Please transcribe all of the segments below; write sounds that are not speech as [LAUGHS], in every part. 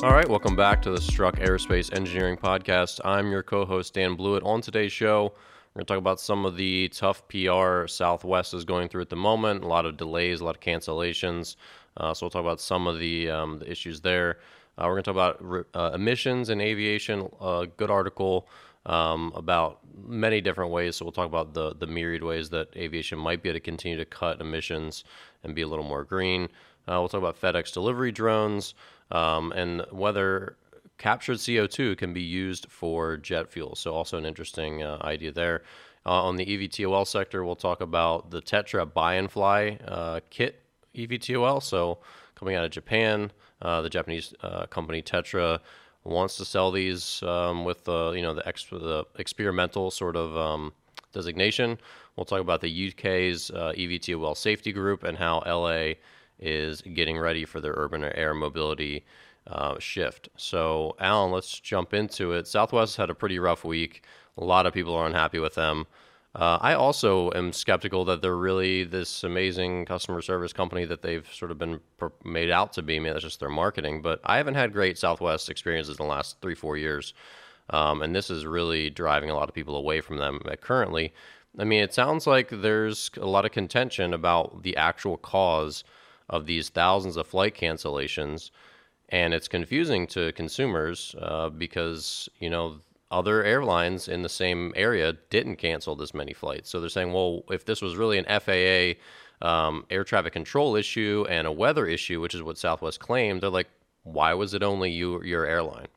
All right, welcome back to the Struck Aerospace Engineering Podcast. I'm your co host, Dan Blewett. On today's show, we're going to talk about some of the tough PR Southwest is going through at the moment, a lot of delays, a lot of cancellations. Uh, so, we'll talk about some of the, um, the issues there. Uh, we're going to talk about uh, emissions in aviation, a good article um, about many different ways. So, we'll talk about the, the myriad ways that aviation might be able to continue to cut emissions and be a little more green. Uh, we'll talk about FedEx delivery drones um, and whether captured CO2 can be used for jet fuel. So, also an interesting uh, idea there. Uh, on the EVTOL sector, we'll talk about the Tetra buy and fly uh, kit EVTOL. So, coming out of Japan, uh, the Japanese uh, company Tetra wants to sell these um, with the you know the, ex- the experimental sort of um, designation. We'll talk about the UK's uh, EVTOL safety group and how LA is getting ready for their urban air mobility uh, shift. So, Alan, let's jump into it. Southwest had a pretty rough week. A lot of people are unhappy with them. Uh, I also am skeptical that they're really this amazing customer service company that they've sort of been made out to be. Maybe that's just their marketing, but I haven't had great Southwest experiences in the last three, four years. Um, and this is really driving a lot of people away from them currently. I mean, it sounds like there's a lot of contention about the actual cause of these thousands of flight cancellations. And it's confusing to consumers uh, because, you know, other airlines in the same area didn't cancel this many flights. So they're saying, well, if this was really an FAA um, air traffic control issue and a weather issue, which is what Southwest claimed, they're like, why was it only you, your airline?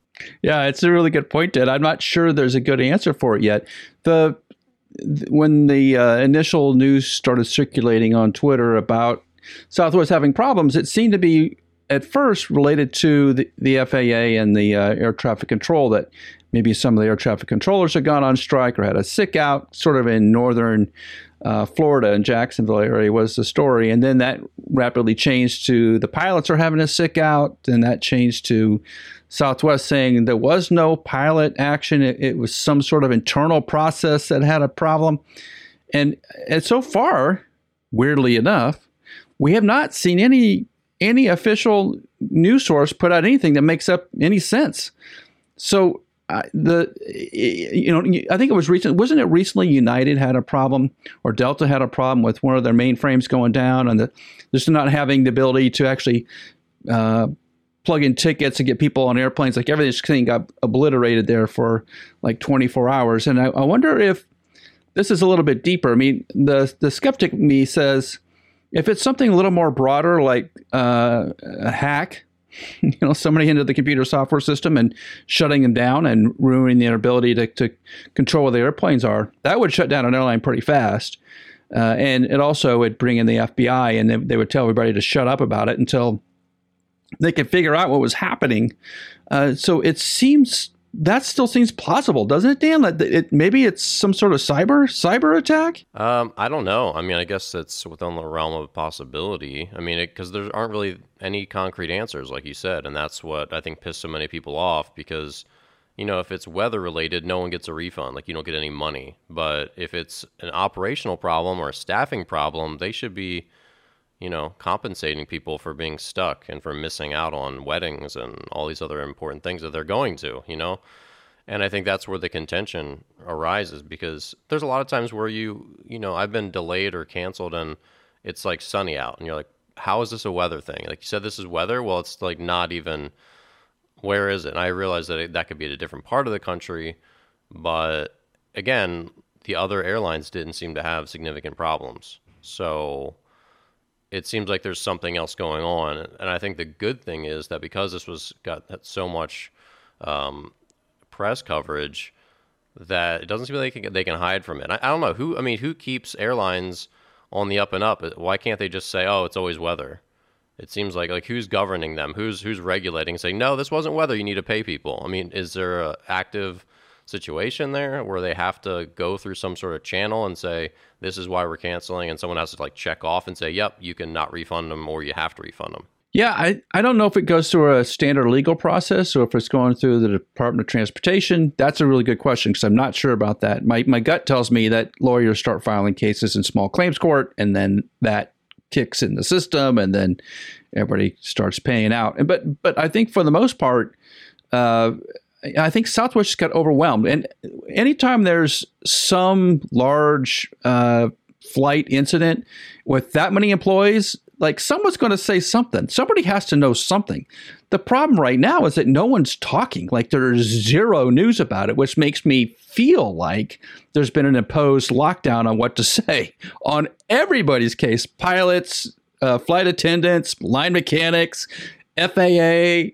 Yeah, it's a really good point, Ted. I'm not sure there's a good answer for it yet. The th- when the uh, initial news started circulating on Twitter about Southwest having problems, it seemed to be at first related to the, the FAA and the uh, air traffic control that maybe some of the air traffic controllers had gone on strike or had a sick out, sort of in northern uh, Florida and Jacksonville area was the story, and then that rapidly changed to the pilots are having a sick out, and that changed to Southwest saying there was no pilot action; it, it was some sort of internal process that had a problem, and and so far, weirdly enough, we have not seen any any official news source put out anything that makes up any sense. So uh, the you know I think it was recent wasn't it recently United had a problem or Delta had a problem with one of their mainframes going down and the, just not having the ability to actually uh, plug in tickets and get people on airplanes like everything got obliterated there for like 24 hours and I, I wonder if this is a little bit deeper. I mean the the skeptic me says if it's something a little more broader like uh, a hack [LAUGHS] you know somebody into the computer software system and shutting them down and ruining their ability to, to control where the airplanes are that would shut down an airline pretty fast. Uh, and it also would bring in the fbi and they, they would tell everybody to shut up about it until they could figure out what was happening. Uh, so it seems that still seems plausible, doesn't it, Dan? That it, maybe it's some sort of cyber cyber attack. Um, I don't know. I mean, I guess it's within the realm of possibility. I mean, because there aren't really any concrete answers, like you said, and that's what I think pissed so many people off. Because, you know, if it's weather related, no one gets a refund. Like you don't get any money. But if it's an operational problem or a staffing problem, they should be, you know, compensating people for being stuck and for missing out on weddings and all these other important things that they're going to. You know. And I think that's where the contention arises because there's a lot of times where you, you know, I've been delayed or canceled and it's like sunny out and you're like, how is this a weather thing? Like you said, this is weather. Well, it's like not even, where is it? And I realize that it, that could be at a different part of the country. But again, the other airlines didn't seem to have significant problems. So it seems like there's something else going on. And I think the good thing is that because this was got so much, um, press coverage that it doesn't seem like they can, they can hide from it. I, I, don't know who. I mean, who keeps airlines on the up and up? Why can't they just say, "Oh, it's always weather"? it seems like like who's governing them? Who's who's regulating? Saying no, this wasn't weather. You need to pay people. I mean, is there a active situation there where they have to go through some sort of channel and say this is why we're canceling, and someone has to like check off and say, yep, you can not refund them or you have to refund them. Yeah, I, I don't know if it goes through a standard legal process or if it's going through the Department of Transportation. That's a really good question because I'm not sure about that. My, my gut tells me that lawyers start filing cases in small claims court and then that kicks in the system and then everybody starts paying out. And, but but I think for the most part, uh, I think Southwest just got overwhelmed. And anytime there's some large uh, flight incident with that many employees, like someone's going to say something. Somebody has to know something. The problem right now is that no one's talking. Like there's zero news about it, which makes me feel like there's been an imposed lockdown on what to [LAUGHS] say on everybody's case pilots, uh, flight attendants, line mechanics, FAA,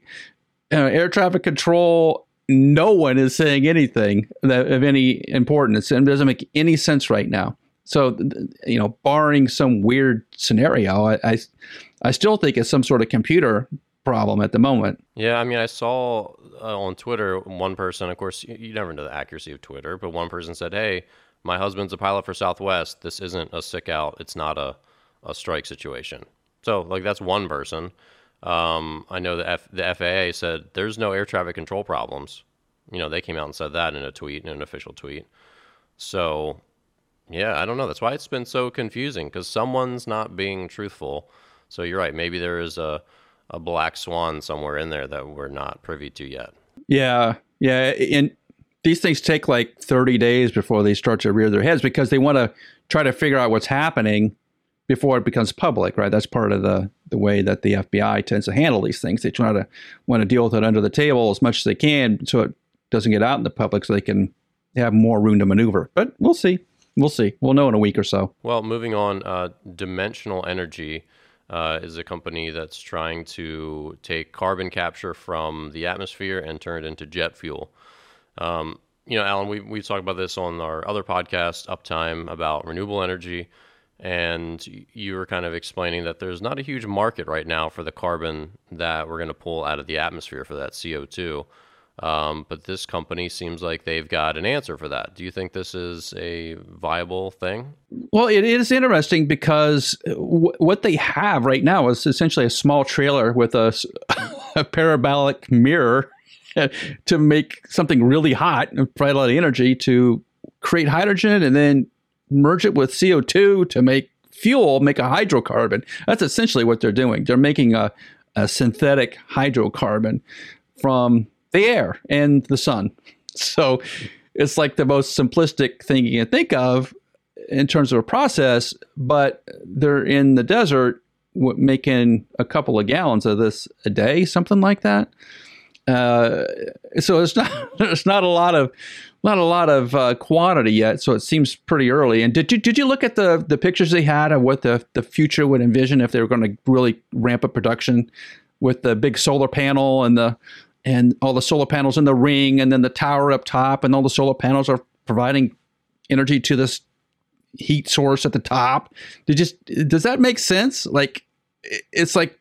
uh, air traffic control. No one is saying anything that, of any importance, and it doesn't make any sense right now. So, you know, barring some weird scenario, I, I, I still think it's some sort of computer problem at the moment. Yeah, I mean, I saw uh, on Twitter one person. Of course, you, you never know the accuracy of Twitter, but one person said, "Hey, my husband's a pilot for Southwest. This isn't a sick out. It's not a a strike situation." So, like, that's one person. Um, I know the F- the FAA said there's no air traffic control problems. You know, they came out and said that in a tweet, in an official tweet. So, yeah, I don't know. That's why it's been so confusing because someone's not being truthful. So you're right. Maybe there is a a black swan somewhere in there that we're not privy to yet. Yeah, yeah, and these things take like 30 days before they start to rear their heads because they want to try to figure out what's happening before it becomes public, right? That's part of the the way that the FBI tends to handle these things. They try to want to deal with it under the table as much as they can, so it doesn't get out in the public, so they can have more room to maneuver. But we'll see. We'll see. We'll know in a week or so. Well, moving on, uh, Dimensional Energy uh, is a company that's trying to take carbon capture from the atmosphere and turn it into jet fuel. Um, you know, Alan, we we talked about this on our other podcast, Uptime, about renewable energy and you were kind of explaining that there's not a huge market right now for the carbon that we're going to pull out of the atmosphere for that CO2. Um, but this company seems like they've got an answer for that. Do you think this is a viable thing? Well, it is interesting because w- what they have right now is essentially a small trailer with a, [LAUGHS] a parabolic mirror [LAUGHS] to make something really hot and provide a lot of energy to create hydrogen and then merge it with CO2 to make fuel, make a hydrocarbon. That's essentially what they're doing. They're making a, a synthetic hydrocarbon from the air and the sun. [LAUGHS] So it's like the most simplistic thing you can think of in terms of a process, but they're in the desert making a couple of gallons of this a day, something like that. Uh, so it's not [LAUGHS] there's not a lot of not a lot of uh, quantity yet, so it seems pretty early. And did you did you look at the the pictures they had of what the the future would envision if they were going to really ramp up production with the big solar panel and the and all the solar panels in the ring and then the tower up top and all the solar panels are providing energy to this heat source at the top. Did just does that make sense? Like it's like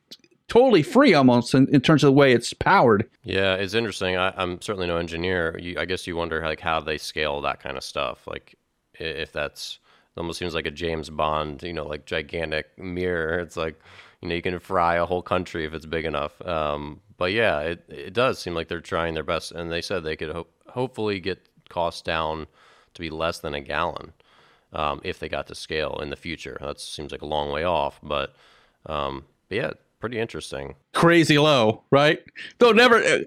totally free almost in, in, terms of the way it's powered. Yeah, it's interesting. I, am certainly no engineer. You, I guess you wonder like how they scale that kind of stuff. Like if that's it almost seems like a James Bond, you know, like gigantic mirror. It's like you know you can fry a whole country if it's big enough. Um, but yeah, it it does seem like they're trying their best, and they said they could ho- hopefully get costs down to be less than a gallon. Um, if they got to scale in the future, that seems like a long way off, but, um, but yeah, pretty interesting. Crazy low, right? They'll never. And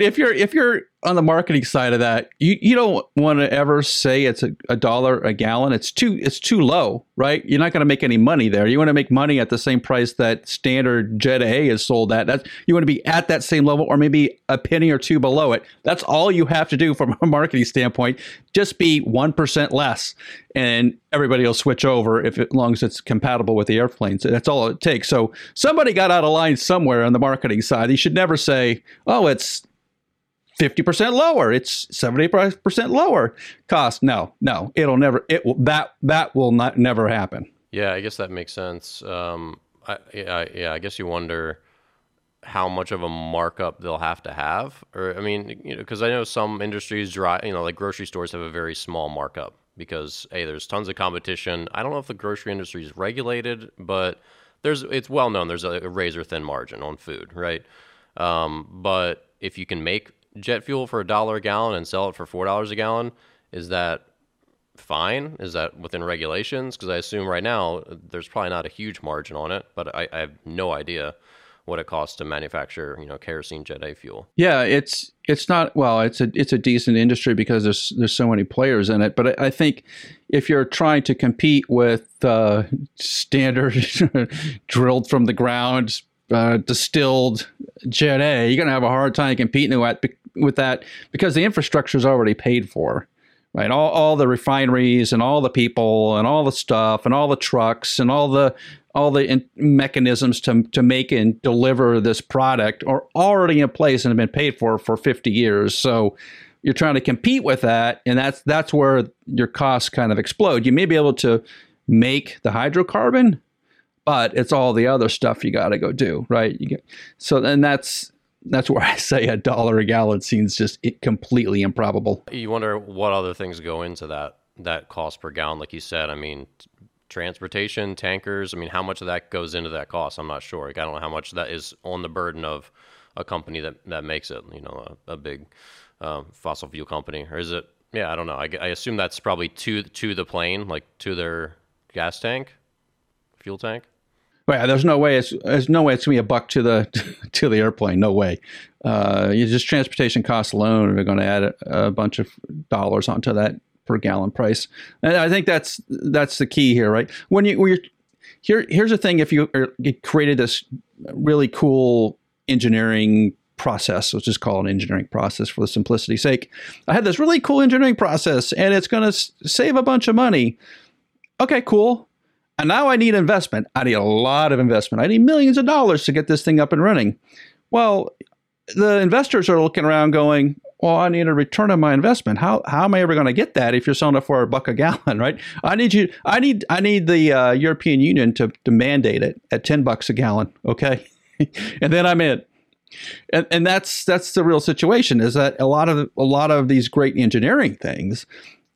if you're if you're on the marketing side of that, you, you don't want to ever say it's a, a dollar a gallon. It's too it's too low, right? You're not going to make any money there. You want to make money at the same price that standard Jet A is sold at. That's you want to be at that same level, or maybe a penny or two below it. That's all you have to do from a marketing standpoint. Just be one percent less, and everybody will switch over if it, as long as it's compatible with the airplanes. That's all it takes. So somebody got out of line somewhere on the marketing side. You should never say, "Oh, it's 50% lower. It's 70% lower cost. No, no, it'll never, it will, that, that will not never happen. Yeah, I guess that makes sense. Um, I, yeah, yeah, I guess you wonder how much of a markup they'll have to have, or I mean, you know, because I know some industries, dry, you know, like grocery stores have a very small markup because hey, there's tons of competition. I don't know if the grocery industry is regulated, but there's it's well known there's a, razor thin margin on food, right? Um, but if you can make jet fuel for a dollar a gallon and sell it for four dollars a gallon, is that fine? Is that within regulations? Because I assume right now there's probably not a huge margin on it, but I, I have no idea what it costs to manufacture, you know, kerosene jet A fuel. Yeah, it's it's not well, it's a it's a decent industry because there's there's so many players in it. But I, I think if you're trying to compete with uh, standard [LAUGHS] drilled from the ground, uh, distilled jet A, you're to have a hard time competing with with that because the infrastructure is already paid for right? All, all the refineries and all the people and all the stuff and all the trucks and all the all the in- mechanisms to, to make and deliver this product are already in place and have been paid for for 50 years. So you're trying to compete with that, and that's that's where your costs kind of explode. You may be able to make the hydrocarbon, but it's all the other stuff you got to go do, right? You get so, and that's that's where [LAUGHS] I say a dollar a gallon seems just completely improbable. You wonder what other things go into that that cost per gallon, like you said. I mean, transportation, tankers. I mean, how much of that goes into that cost? I'm not sure. Like, I don't know how much that is on the burden of a company that, that makes it, you know, a, a big um, fossil fuel company. Or is it, yeah, I don't know. I, I assume that's probably to, to the plane, like to their gas tank, fuel tank. Well, there's no way it's there's no way it's gonna be a buck to the [LAUGHS] to the airplane. No way. Uh, just transportation costs alone are going to add a, a, bunch of dollars onto that per gallon price. And I think that's that's the key here, right? When you when you're here, here's the thing: if you, er, you created this really cool engineering process, let's just call it an engineering process for the simplicity's sake. I had this really cool engineering process, and it's going to s- save a bunch of money. Okay, cool. And now I need investment. I need a lot of investment. I need millions of dollars to get this thing up and running. Well, the investors are looking around going, well, I need a return on my investment. How how am I ever going to get that if you're selling it for a buck a gallon, [LAUGHS] right? I need you. I need I need the uh, European Union to to mandate it at ten bucks a gallon, okay? [LAUGHS] and then I'm in. And, and that's that's the real situation is that a lot of a lot of these great engineering things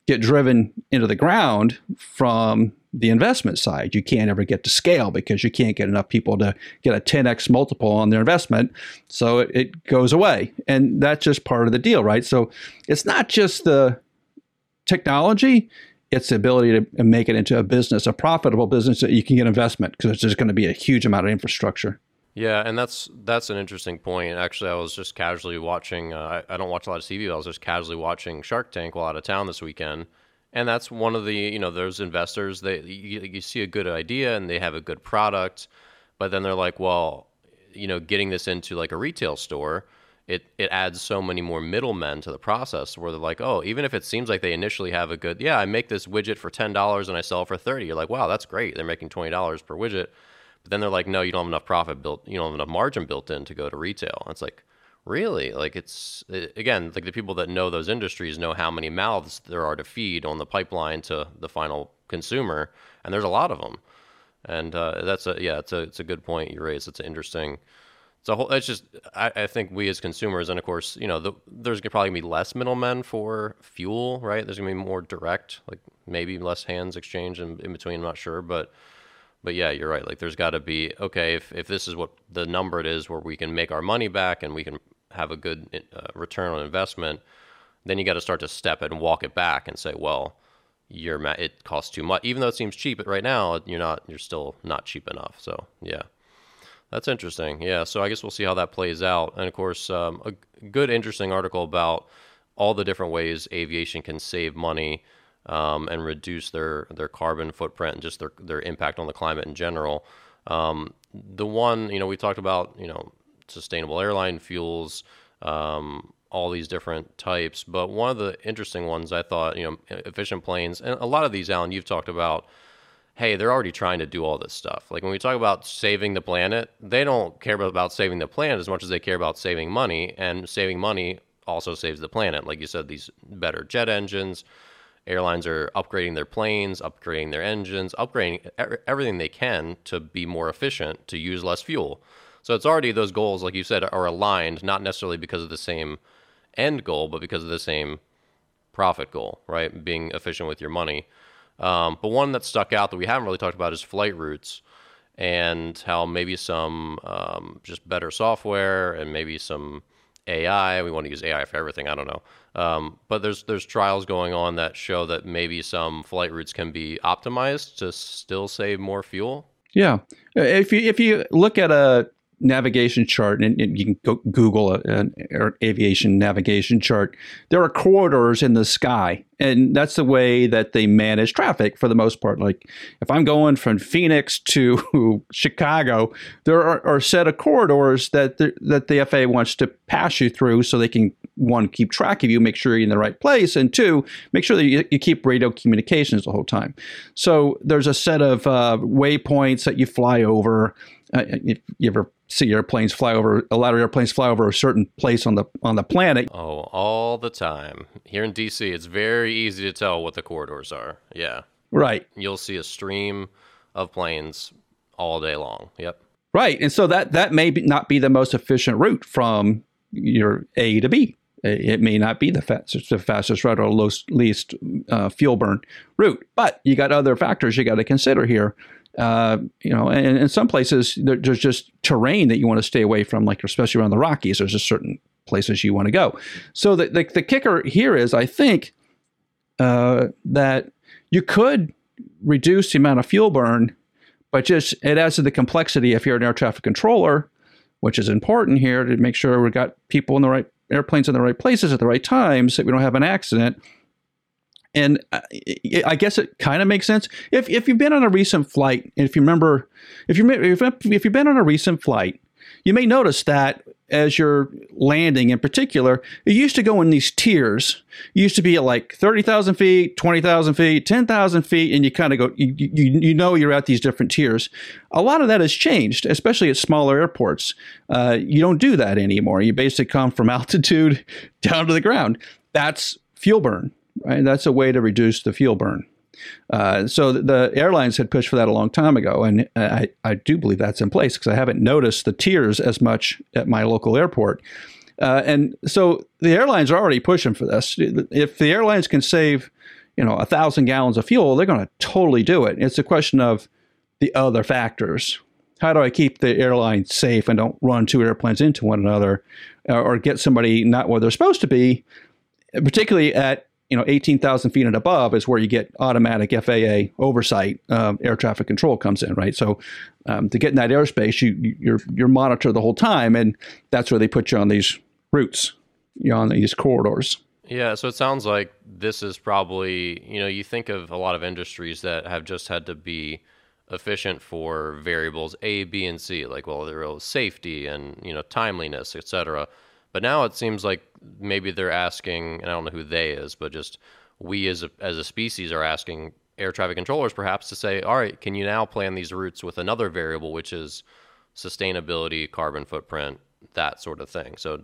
get driven into the ground from the investment side. You can't ever get to scale because you can't get enough people to get a 10x multiple on their investment. So it, it goes away. And that's just part of the deal, right? So it's not just the technology, it's the ability to make it into a business, a profitable business that you can get investment because there's just going to be a huge amount of infrastructure. Yeah, and that's that's an interesting point. Actually, I was just casually watching. Uh, I, I, don't watch a lot of TV. But I was just casually watching Shark Tank while out of town this weekend, and that's one of the you know those investors they you, you see a good idea and they have a good product but then they're like well you know getting this into like a retail store it it adds so many more middlemen to the process where they're like oh even if it seems like they initially have a good yeah i make this widget for $10 and i sell for 30 you're like wow that's great. They're making $20 per widget. But then they're like no you don't have enough profit built you don't have enough margin built in to go to retail. And it's like Really? Like it's it, again, like the people that know those industries know how many mouths there are to feed on the pipeline to the final consumer, and there's a lot of them. And uh, that's a yeah, it's a it's a good point you raise. It's interesting. It's a whole. It's just I, I think we as consumers, and of course, you know, the, there's probably gonna be less middlemen for fuel, right? There's gonna be more direct, like maybe less hands exchange in, in between. I'm not sure, but but yeah, you're right. Like there's got to be okay if if this is what the number it is where we can make our money back and we can have a good uh, return on investment, then you got to start to step it and walk it back and say, well, you're ma- it costs too much. Even though it seems cheap right now, you're not. You're still not cheap enough. So yeah, that's interesting. Yeah. So I guess we'll see how that plays out. And of course, um, a good, interesting article about all the different ways aviation can save money. Um, and reduce their, their carbon footprint and just their, their impact on the climate in general. Um, the one, you know, we talked about, you know, sustainable airline fuels, um, all these different types. But one of the interesting ones I thought, you know, efficient planes, and a lot of these, Alan, you've talked about. Hey, they're already trying to do all this stuff. Like when we talk about saving the planet, they don't care about saving the planet as much as they care about saving money, and saving money also saves the planet. Like you said, these better jet engines, airlines are upgrading their planes, upgrading their engines, upgrading everything they can to be more efficient, to use less fuel. So it's already those goals, like you said, are aligned, not necessarily because of the same end goal, but because of the same profit goal, right? Being efficient with your money. Um, but one that stuck out that we haven't really talked about is flight routes and how maybe some um, just better software and maybe some AI. We want to use AI for everything. I don't know. Um, but there's there's trials going on that show that maybe some flight routes can be optimized to still save more fuel. Yeah, if you if you look at a navigation chart, and, and you can go Google an aviation navigation chart, there are corridors in the sky, and that's the way that they manage traffic for the most part. Like if I'm going from Phoenix to [LAUGHS] Chicago, there are, are a set of corridors that the, that the FAA wants to pass you through, so they can one keep track of you, make sure you're in the right place, and two make sure that you, you keep radio communications the whole time. So there's a set of uh, waypoints that you fly over. Uh, if you ever see airplanes fly over a lot of airplanes fly over a certain place on the on the planet. Oh, all the time. Here in DC, it's very easy to tell what the corridors are. Yeah. Right. You'll see a stream of planes all day long. Yep. Right. And so that that may be, not be the most efficient route from your A to B. It may not be the fastest, the fastest route or least, least uh, fuel burn route, but you got other factors you got to consider here uh, you know, and in some places there's just terrain that you want to stay away from, like especially around the Rockies. There's just certain places you want to go. So the the, the kicker here is, I think, uh, that you could reduce the amount of fuel burn, but just it adds to the complexity if you're an air traffic controller, which is important here to make sure we've got people in the right airplanes in the right places at the right times, so we don't have an accident and I guess it kind of makes sense if if you've been on a recent flight. If you remember, if you if, if you've been on a recent flight, you may notice that as you're landing, in particular, it used to go in these tiers. It used to be at like thirty thousand feet, twenty thousand feet, ten thousand feet, and you kind of go. You, you you know you're at these different tiers. A lot of that has changed, especially at smaller airports. Uh, you don't do that anymore. You basically come from [LAUGHS] altitude down to the ground. That's fuel burn That's a way to reduce the fuel burn. Uh, so the airlines had pushed for that a long time ago, and I, I do believe that's in place because I haven't noticed the tiers as much at my local airport. Uh, and so the airlines are already pushing for this. If the airlines can save, you know, a thousand gallons of fuel, they're going to totally do it. It's a question of the other factors. How do I keep the airline safe and don't run two airplanes into one another, or get somebody not where they're supposed to be, particularly at you know 18,000 feet and above is where you get automatic FAA oversight. Um, air traffic control comes in, right? So um, to get in that airspace, you you're you're monitored the whole time, and that's where they put you on these routes, you on these corridors. Yeah, so it sounds like this is probably you know you think of a lot of industries that have just had to be efficient for variables A, B, and C, like well, there was safety and you know timeliness, et cetera but now it seems like maybe they're asking, and I don't know who they is, but just we as a, as a species are asking air traffic controllers perhaps to say, all right, can you now plan these routes with another variable, which is sustainability, carbon footprint, that sort of thing. So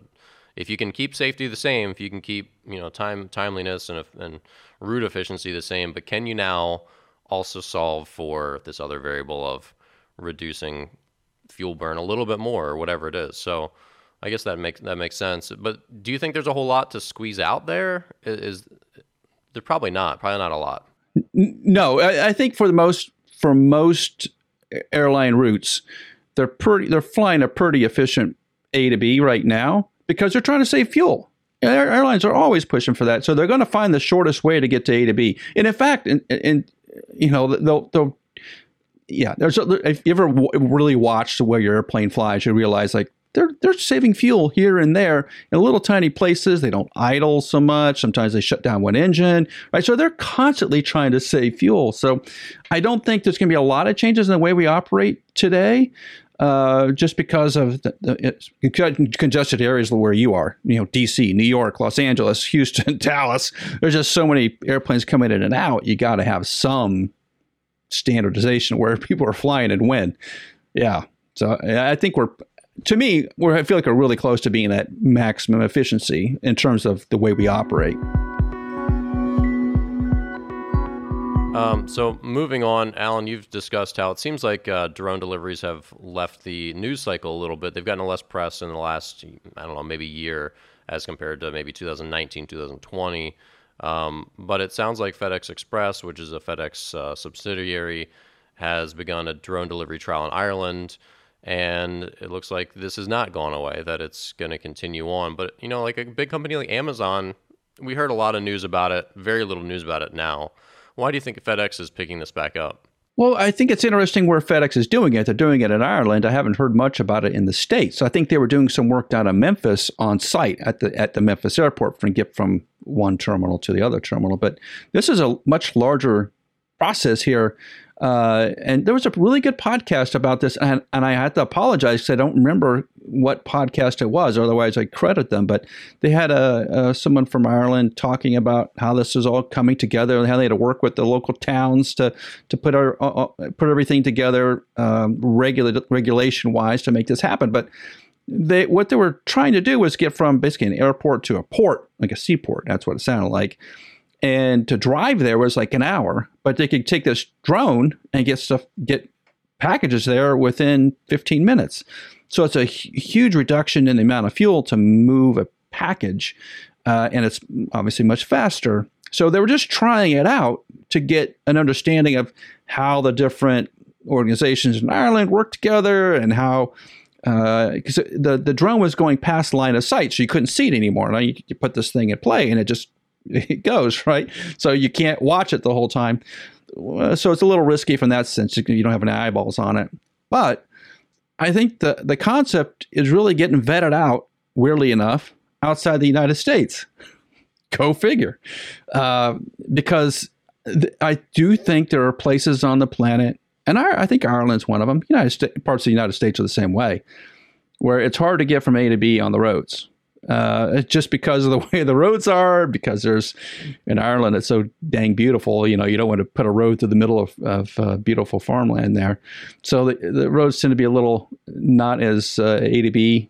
if you can keep safety the same, if you can keep you know time timeliness and and route efficiency the same, but can you now also solve for this other variable of reducing fuel burn a little bit more or whatever it is? So I guess that makes that makes sense. But do you think there's a whole lot to squeeze out there? Is, is there probably not? Probably not a lot. No, I, I think for the most for most airline routes, they're pretty they're flying a pretty efficient A to B right now because they're trying to save fuel. Airlines are always pushing for that, so they're going to find the shortest way to get to A to B. And in fact, in, in you know they'll they'll yeah, there's if you ever really watch the way your airplane flies, you realize like they're they're saving fuel here and there in little tiny places. They don't idle so much. Sometimes they shut down one engine, right? So they're constantly trying to save fuel. So I don't think there's going to be a lot of changes in the way we operate today. Uh, just because of the, the congested areas where you are, you know, DC, New York, Los Angeles, [LAUGHS] Houston, [LAUGHS] Dallas. There's just so many airplanes coming in and out. You got to have some standardization where [LAUGHS] people are flying and when. Yeah. So I think we're to me, we're, I feel like we're really close to being at maximum efficiency in terms of the way we operate. Um, so moving on, Alan, you've discussed how it seems like uh, drone deliveries have left the news cycle a little bit. They've gotten less press in the last, I don't know, maybe year as compared to maybe 2019, 2020. Um, but it sounds like FedEx Express, which is a FedEx uh, subsidiary, has begun a drone delivery trial in Ireland. And it looks like this has not gone away, that it's going to continue on. But, you know, like a big company like Amazon, we heard a lot of news about it, very little news about it now. Why do you think FedEx is picking this back up? Well, I think it's interesting where FedEx is doing it. They're doing it in Ireland. I haven't heard much about it in the states. I think they were doing some work down in Memphis on site at the at the Memphis airport for get from one terminal to the other terminal. But this is a much larger process here uh, and there was a really good podcast about this, and, and I had to apologize because I don't remember what podcast it was. Otherwise, I credit them. But they had a, a, someone from Ireland talking about how this is all coming together and how they had to work with the local towns to to put our uh, uh put everything together um, regula- regulation wise to make this happen. But they what they were trying to do was get from basically an airport to a port, like a seaport. That's what it sounded like and to drive there was like an hour but they could take this drone and get stuff get packages there within 15 minutes so it's a huge reduction in the amount of fuel to move a package uh, and it's obviously much faster so they were just trying it out to get an understanding of how the different organizations in ireland work together and how because uh, the the drone was going past line of sight, so you couldn't see it anymore. Now you, you put this thing in play, and it just [LAUGHS] it goes right. So you can't watch it the whole time. So it's a little risky from that sense. You don't have any eyeballs on it, but I think the the concept is really getting vetted out. Weirdly enough, outside the United States. [LAUGHS] Go figure, uh, because th- I do think there are places on the planet, and I, I think Ireland's one of them. United parts of the United States are the same way, where it's hard to get from A to B on the roads uh, just because of the [LAUGHS] way the roads are, because there's in Ireland it's so dang beautiful. You know, you don't want to put a road through the middle of, of uh, beautiful farmland there. So the, the roads tend to be a little not as uh, A to B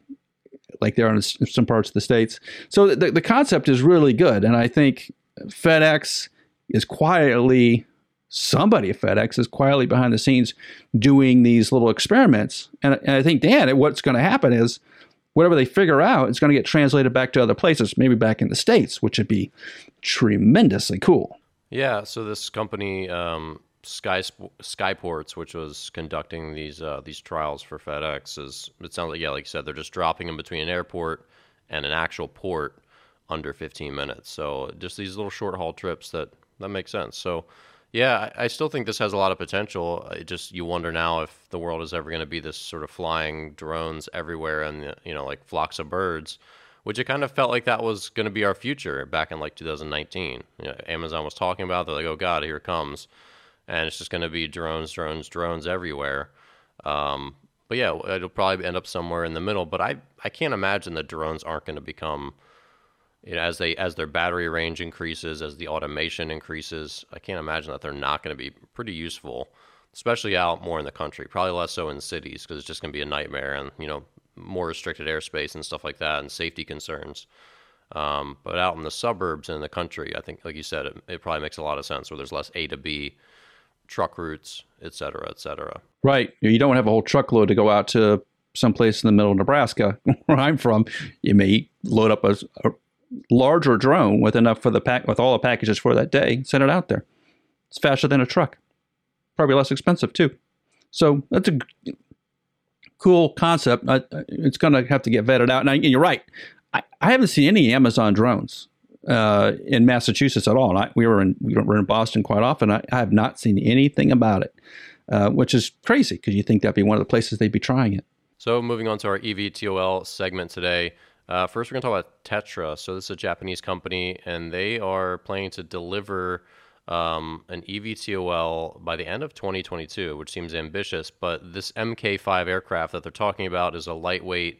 like they are in some parts of the states. So the, the concept is really good, and I think FedEx is quietly somebody at FedEx is quietly behind the scenes doing these little experiments. And, and I think Dan, what's going to happen is whatever they figure out is going to get translated back to other places, maybe back in the States, which would be tremendously cool. Yeah. So this company, um, Sky Skyports, which was conducting these uh, these trials for FedEx, is it sounds like yeah, like you said, they're just dropping them between an airport and an actual port under 15 minutes. So just these little short haul trips that that makes sense. So yeah, I, still think this has a lot of potential. It just you wonder now if the world is ever going to be this sort of flying drones everywhere and you know like flocks of birds, which it kind of felt like that was going to be our future back in like 2019. You know, Amazon was talking about. They're like, oh god, here it comes, and it's just going to be drones, drones, drones everywhere. Um, but yeah, it'll probably end up somewhere in the middle. But I I can't imagine that drones aren't going to become you know, as they as their battery range increases, as the automation increases, I can't imagine that they're not going to be pretty useful, especially out more in the country. Probably less so in cities because it's just going to be a nightmare and you know more restricted airspace and stuff like that and safety concerns. Um, but out in the suburbs and in the country, I think, like you said, it, it probably makes a lot of sense where there's less A to B truck routes, et cetera, et cetera. Right. You don't have a whole truckload to go out to someplace in the middle of Nebraska, [LAUGHS] where I'm from. You may load up a, a larger drone with enough for the pack with all the packages for that day, send it out there. It's faster than a truck, probably less expensive too. So that's a cool concept. it's going to have to get vetted out. Now you're right. I, I haven't seen any Amazon drones uh, in Massachusetts at all. We were in we were in Boston quite often. I, I have not seen anything about it, uh, which is crazy because you think that'd be one of the places they'd be trying it. So moving on to our EVTOL segment today. Uh, first, we're going to talk about Tetra. So, this is a Japanese company, and they are planning to deliver um, an eVTOL by the end of 2022, which seems ambitious. But this MK5 aircraft that they're talking about is a lightweight,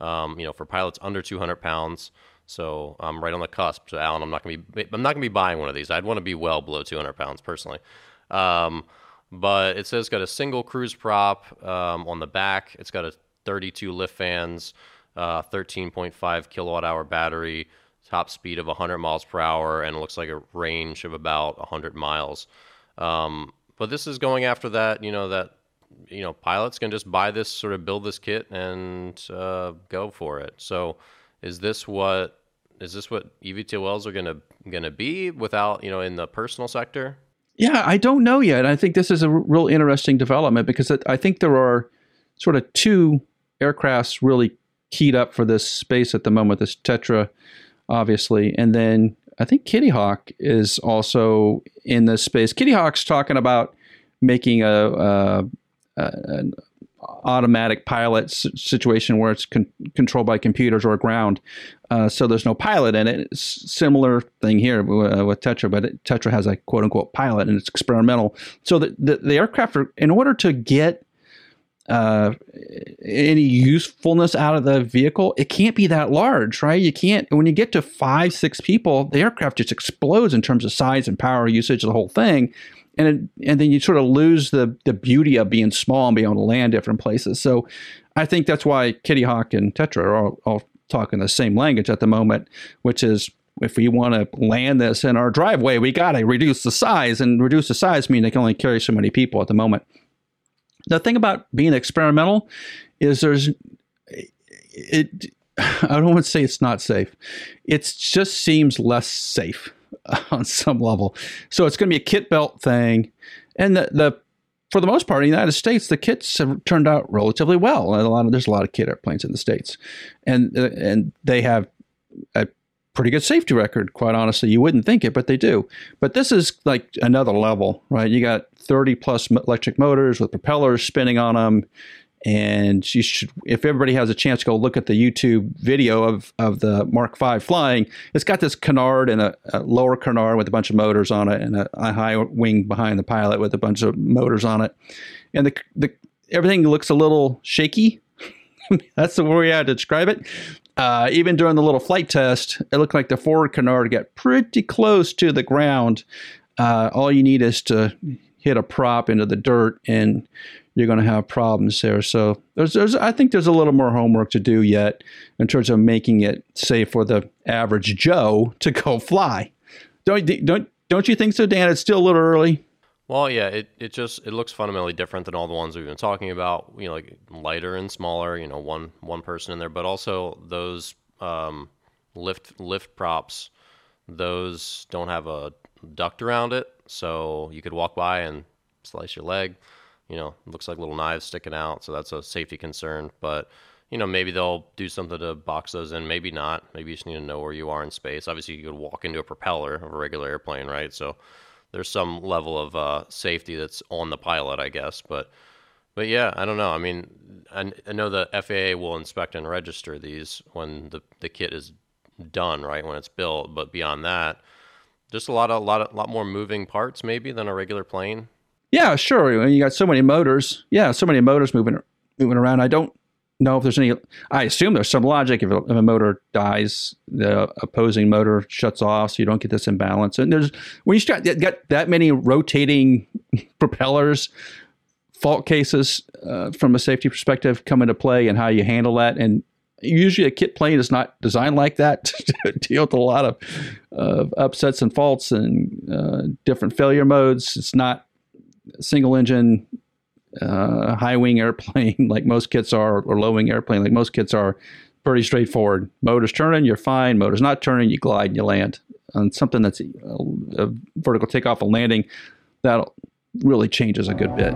um, you know, for pilots under 200 pounds. So I'm right on the cusp. So Alan, I'm not gonna be, I'm not gonna be buying one of these. I'd want to be well below 200 pounds personally. Um, but it says it's got a single cruise prop um, on the back. It's got a 32 lift fans uh, 13.5 kilowatt hour battery, top speed of 100 miles per hour, and it looks like a range of about 100 miles. Um, but this is going after that, you know, that you know pilots can just buy this sort of build this kit and uh, go for it. So is this what is this what eVTOLs are gonna gonna be without you know in the personal sector? Yeah, I don't know yet. I think this is a real interesting development because I think there are sort of two aircrafts really keyed up for this space at the moment. This Tetra, obviously, and then I think Kitty Hawk is also in this space. Kitty Hawk's talking about making a, a, a an automatic pilot situation where it's con- controlled by computers or ground. Uh, so there's no pilot in it. Similar thing here uh, with Tetra, but it, Tetra has a quote unquote pilot and it's experimental. So the, the, the aircraft, are, in order to get uh, any usefulness out of the vehicle, it can't be that large, right? You can't, when you get to five, six people, the aircraft just explodes in terms of size and power usage, the whole thing and it, and then you sort of lose the the beauty of being small and being able to land different places. So I think that's why Kitty Hawk and Tetra are all, all talking the same language at the moment, which is if we want to land this in our driveway, we got to reduce the size, and reduce the size mean they can only carry so many people at the moment. The thing about being experimental is there's it. I don't want to say it's not safe. It just seems less safe [LAUGHS] on some level. So it's going to be a kit belt thing, and the, the for the most part in the United States, the kits have turned out relatively well. And a lot of there's a lot of kit airplanes in the states, and uh, and they have pretty good safety record. Quite honestly, you wouldn't think it, but they do. But this is like another level, right? You got 30 plus electric motors with propellers spinning on them and you should if everybody has a chance go look at the youtube video of, of the mark v flying it's got this canard and a, a lower canard with a bunch of motors on it and a, a, high wing behind the pilot with a bunch of motors on it and the, the everything looks a little shaky [LAUGHS] that's the way i describe it uh, even during the little flight test it looked like the forward canard got pretty close to the ground uh, all you need is to hit a prop into the dirt and you're going to have problems there. So there's, there's, I think there's a little more homework to do yet in terms of making it safe for the average Joe to go fly. Don't don't don't you think so, Dan? It's still a little early. Well, yeah, it, it just it looks fundamentally different than all the ones we've been talking about. You know, like lighter and smaller. You know, one one person in there, but also those um, lift lift props. Those don't have a duct around it, so you could walk by and slice your leg you know, looks like little knives sticking out, so that's a safety concern. But you know, maybe they'll do something to box those in, maybe not. Maybe you just need to know where you are in space. Obviously, you could walk into a propeller of a regular airplane, right? So there's some level of uh, safety that's on the pilot, I guess. But but yeah, I don't know. I mean, I, I know the FAA will inspect and register these when the the kit is done, right? When it's built. But beyond that, just a lot of a lot of lot more moving parts maybe than a regular plane. Yeah, sure. You got so many motors, yeah, so many motors moving moving around. I don't know if there's any. I assume there's some logic. If a, if a motor dies, the opposing motor shuts off, so you don't get this imbalance. And there's when you start get that many rotating [LAUGHS] propellers, fault cases uh, from a safety perspective come into play, and how you handle that. And usually, a kit plane is not designed like that [LAUGHS] to deal with a lot of uh, upsets and faults and uh, different failure modes. It's not single engine uh, high wing airplane [LAUGHS] like most kits are, or low wing airplane like most kits are, pretty straightforward. Motor's turning, you're fine. Motor's not turning, you glide and you land. On something that's a, a vertical takeoff and landing, that really changes a good bit.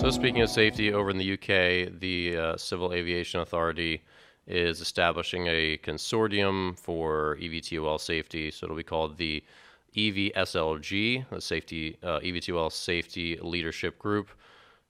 So, speaking of safety, over in the UK, the uh, Civil Aviation Authority is establishing a consortium for eVTOL safety. So it'll be called the EVSLG, the Safety uh, eVTOL Safety Leadership Group,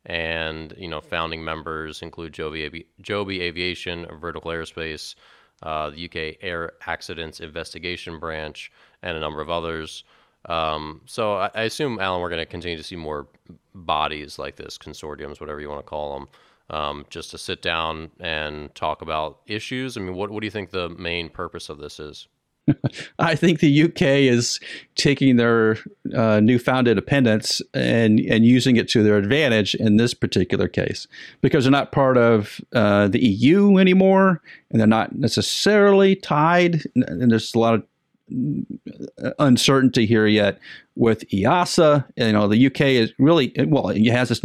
and you know founding members include Joby, Joby Aviation, Vertical Aerospace, uh, the UK Air Accidents Investigation Branch, and a number of others. Um, so I, I assume, Alan, we're going to continue to see more bodies like this, consortiums, whatever you want to call them um, just to sit down and talk about issues? I mean, what, what do you think the main purpose of this is? [LAUGHS] I think the UK is taking their uh, newfound independence and and using it to their advantage in this particular case because they're not part of uh, the EU anymore, and they're not necessarily tied. And there's a lot of uh, uncertainty here yet with EASA. You know, the UK is really well. It has its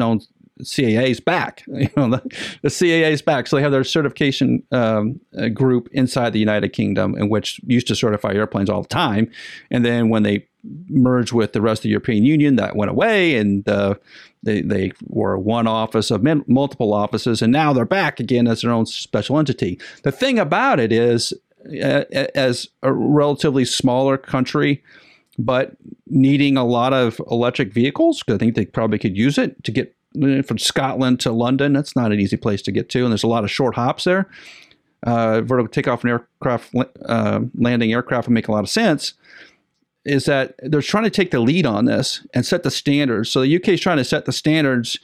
known CAA's back. [LAUGHS] You know, the, the CAA's back. So they have their certification um, group inside the United Kingdom, in which used to certify airplanes all the time. And then when they merged with the rest of the European Union, that went away, and uh, they they were one office of multiple offices, and now they're back again as their own special entity. The thing about it is, uh, as a relatively smaller country but needing a lot of electric vehicles because I think they probably could use it to get from Scotland to London. That's not an easy place to get to, and there's a lot of short hops there. Uh, vertical takeoff and aircraft uh, landing aircraft would make a lot of sense. Is that they're trying to take the lead on this and set the standards. So the UK is trying to set the standards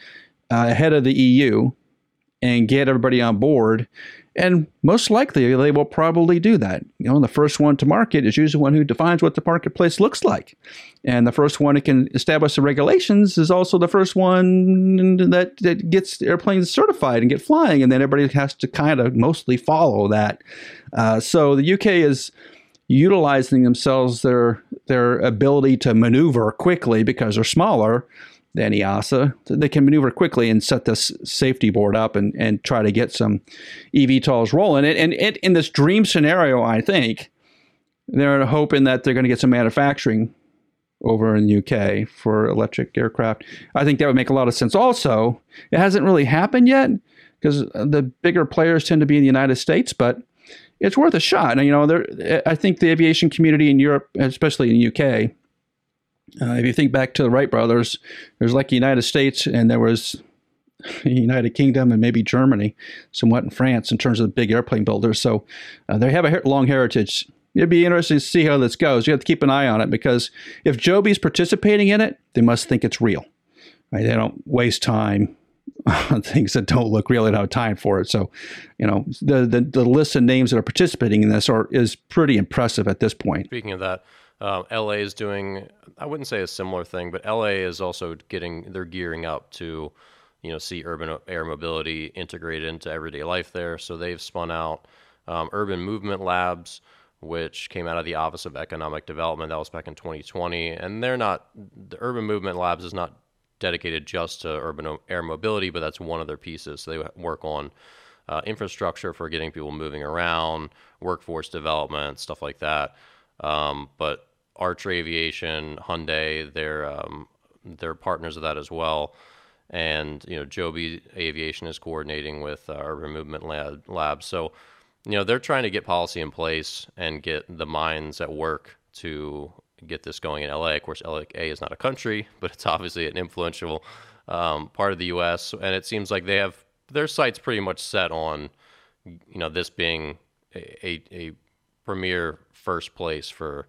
uh, ahead of the EU and get everybody on board. And most likely, they will probably do that. You know, the first one to market is usually one who defines what the marketplace looks like. And the first one who can establish the regulations is also the first one that, that gets airplanes certified and get flying. And then everybody has to kind of mostly follow that. Uh, so the UK is utilizing themselves their their ability to maneuver quickly because they're smaller than EASA. They can maneuver quickly and set this safety board up and, and try to get some eVTOLs rolling. And, and, and in this dream scenario, I think they're hoping that they're going to get some manufacturing over in the UK for electric aircraft. I think that would make a lot of sense. Also, it hasn't really happened yet because the bigger players tend to be in the United States, but it's worth a shot. And, you know, I think the aviation community in Europe, especially in the UK, uh, if you think back to the Wright brothers, there's like the United States and there was the [LAUGHS] United Kingdom and maybe Germany, somewhat in France in terms of the big airplane builders. So uh, they have a long heritage. It'd be interesting to see how this goes. You have to keep an eye on it because if Joby's participating in it, they must think it's real. Right? They don't waste time [LAUGHS] on things that don't look real. They have time for it. So, you know, the, the, the list of names that are participating in this are is pretty impressive at this point. Speaking of that, um, LA is doing, I wouldn't say a similar thing, but LA is also getting, they're gearing up to, you know, see urban air mobility integrated into everyday life there. So they've spun out um, Urban Movement Labs, which came out of the Office of Economic Development. That was back in 2020. And they're not, the Urban Movement Labs is not dedicated just to urban air mobility, but that's one of their pieces. So they work on uh, infrastructure for getting people moving around, workforce development, stuff like that. Um, but Archer Aviation, Hyundai, they're um, they're partners of that as well. And you know, Joby Aviation is coordinating with uh, Urban Movement Lab, Lab. So, you know, they're trying to get policy in place and get the minds at work to get this going in LA. Of course, LA is not a country, [LAUGHS] but it's obviously an influential um, part of the U.S. And it seems like they have their sights pretty much set on, you know, this being a, a, a premier first place for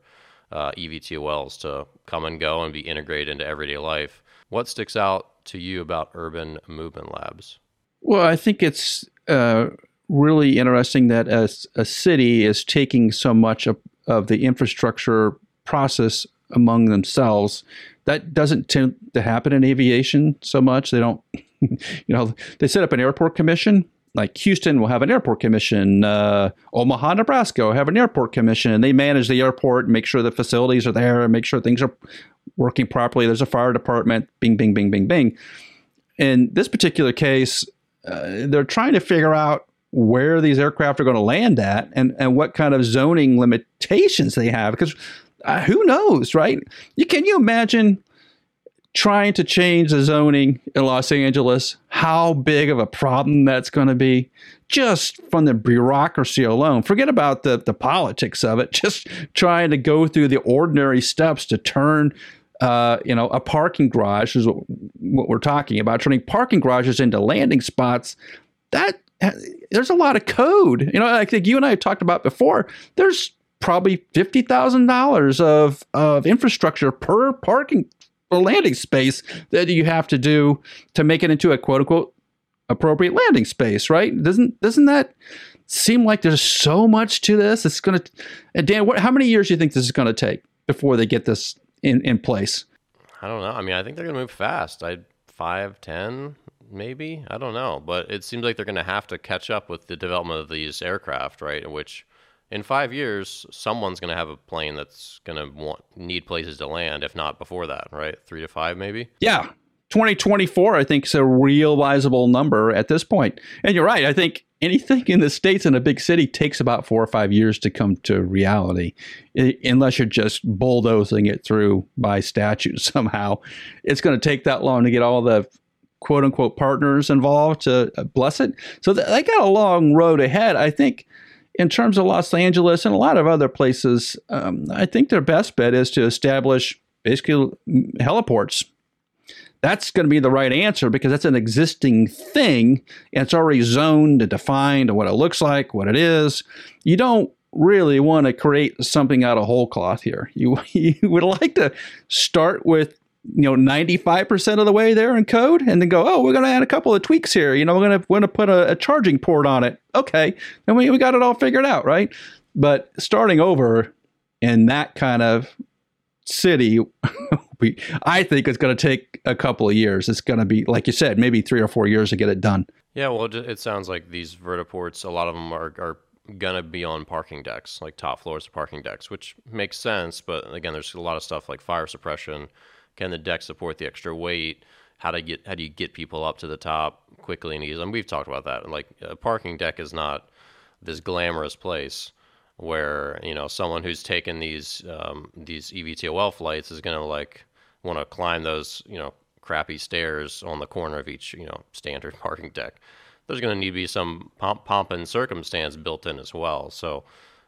uh, EVTOLs to come and go and be integrated into everyday life. What sticks out to you about Urban Movement Labs? Well, I think it's uh, really interesting that as a city is taking so much of, of the infrastructure process among themselves. That doesn't tend to happen in aviation so much. They don't, [LAUGHS] you know, they set up an airport commission like Houston will have an airport commission, uh, Omaha, Nebraska will have an airport commission, and they manage the airport, make sure the facilities are there, and make sure things are working properly. There's a fire department, bing, bing, bing, bing, bing. In this particular case, uh, they're trying to figure out where these aircraft are going to land at and, and what kind of zoning limitations they have because uh, who knows, right? You can you imagine trying to change the zoning in Los Angeles, how big of a problem that's going to be just from the bureaucracy alone. Forget about the, the politics of it, [LAUGHS] just trying to go through the ordinary steps to turn uh, you know, a parking garage is what, what we're talking about, turning parking garages into landing spots. That there's a lot of code. You know, I think you and I talked about before. There's probably fifty thousand dollars of of infrastructure per parking landing space that you have to do to make it into a quote unquote appropriate landing space, right? Doesn't doesn't that seem like there's so much to this. It's going to, Dan, what, how many years do you think this is to take before they get this in, in place? I don't know. I mean, I think they're to move fast. I five, ten, maybe. I don't know, but it seems like they're to have to catch up with the development of these aircraft, right? Which in five years, someone's going to have a plane that's going to want need places to land, if not before that, right? Three to five, maybe. Yeah, 2024, I think, is a realizable number at this point. And you're right. I think anything in the states in a big city takes about four or five years to come to reality, unless you're just bulldozing it through by statute [LAUGHS] somehow. It's going to take that long to get all the quote unquote partners involved to uh, bless it. So they got a long road ahead. I think in terms of Los Angeles and a lot of other places, um, I think their best bet is to establish basically heliports that's going to be the right answer because that's an existing thing and it's already zoned and defined what it looks like, what it is. You don't really want to create something out of whole cloth here. You, [LAUGHS] you would like to start with you know 95% of the way there in code and then go oh we're going to add a couple of tweaks here you know we're going to going to put a, a, charging port on it okay and we, we got it all figured out right but starting over in that kind of city [LAUGHS] we, I think it's going to take a couple of years. It's going to be, like you said, maybe three or four years to get it done. Yeah, well, it sounds like these vertiports, a lot of them are, are to be on parking decks, like top floors of parking decks, which makes sense. But again, there's a lot of stuff like fire suppression. Can the deck support the extra weight? How to get how do you get people up to the top quickly and easily? And we've talked about that. Like a parking deck is not this glamorous place where you know someone who's taken these um, these eVTOL flights is going to like want to climb those you know crappy stairs on the corner of each you know standard [LAUGHS] parking deck. There's going to need to be some pomp, pomp and circumstance built in as well. So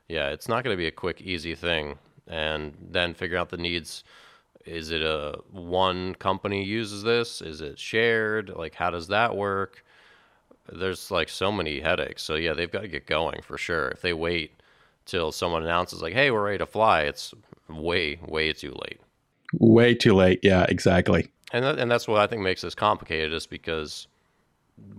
yeah, it's not going to be a quick easy thing. And then figure out the needs. Is it a one company uses this? Is it shared? Like how does that work? There's like so many headaches. So yeah, they've got to get going for sure. If they wait till someone announces like, "Hey, we're ready to fly," it's way way too late. Way too late. Yeah, exactly. And that, and that's what I think makes this complicated, is because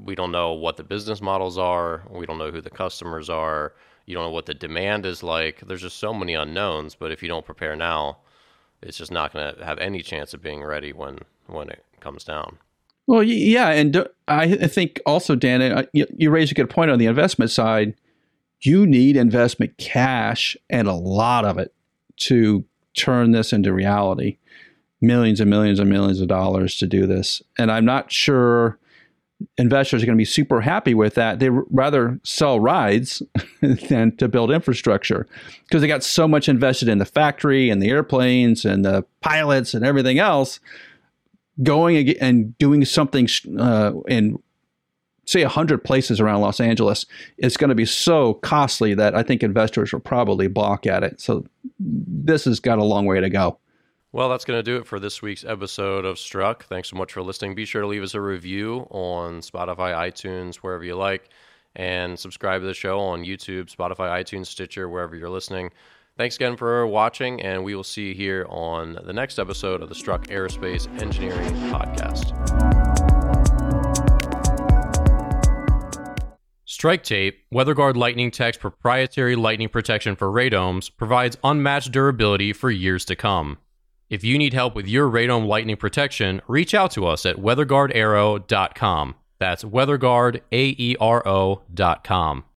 we don't know what the business models are. We don't know who the customers are. You don't know what the demand is like. There's just so many unknowns. But if you don't prepare now, it's just not going to have any chance of being ready when when it comes down. Well, yeah, and I think also, Dan, uh, you raise a good point on the investment side you need investment cash and a lot of it to turn this into reality. Millions and millions and millions of dollars to do this. And I'm not sure investors are going to be super happy with that. They rather sell rides [LAUGHS] than to build infrastructure because they got so much invested in the factory and the airplanes and the pilots and everything else. Going and doing something uh, in say 100 places around Los Angeles, it's going to be so costly that I think investors will probably balk at it. So this has got a long way to go. Well, that's going to do it for this week's episode of Struck. Thanks so much for listening. Be sure to leave us a review on Spotify, iTunes, wherever you like, and subscribe to the show on YouTube, Spotify, iTunes, Stitcher, wherever you're listening. Thanks again for watching, and we will see you here on the next episode of the Struck Aerospace Engineering Podcast. Strike Tape, WeatherGuard Lightning Tech's proprietary lightning protection for radomes, provides unmatched durability for years to come. If you need help with your radome lightning protection, reach out to us at weatherguardaero.com. That's weatherguardaero.com.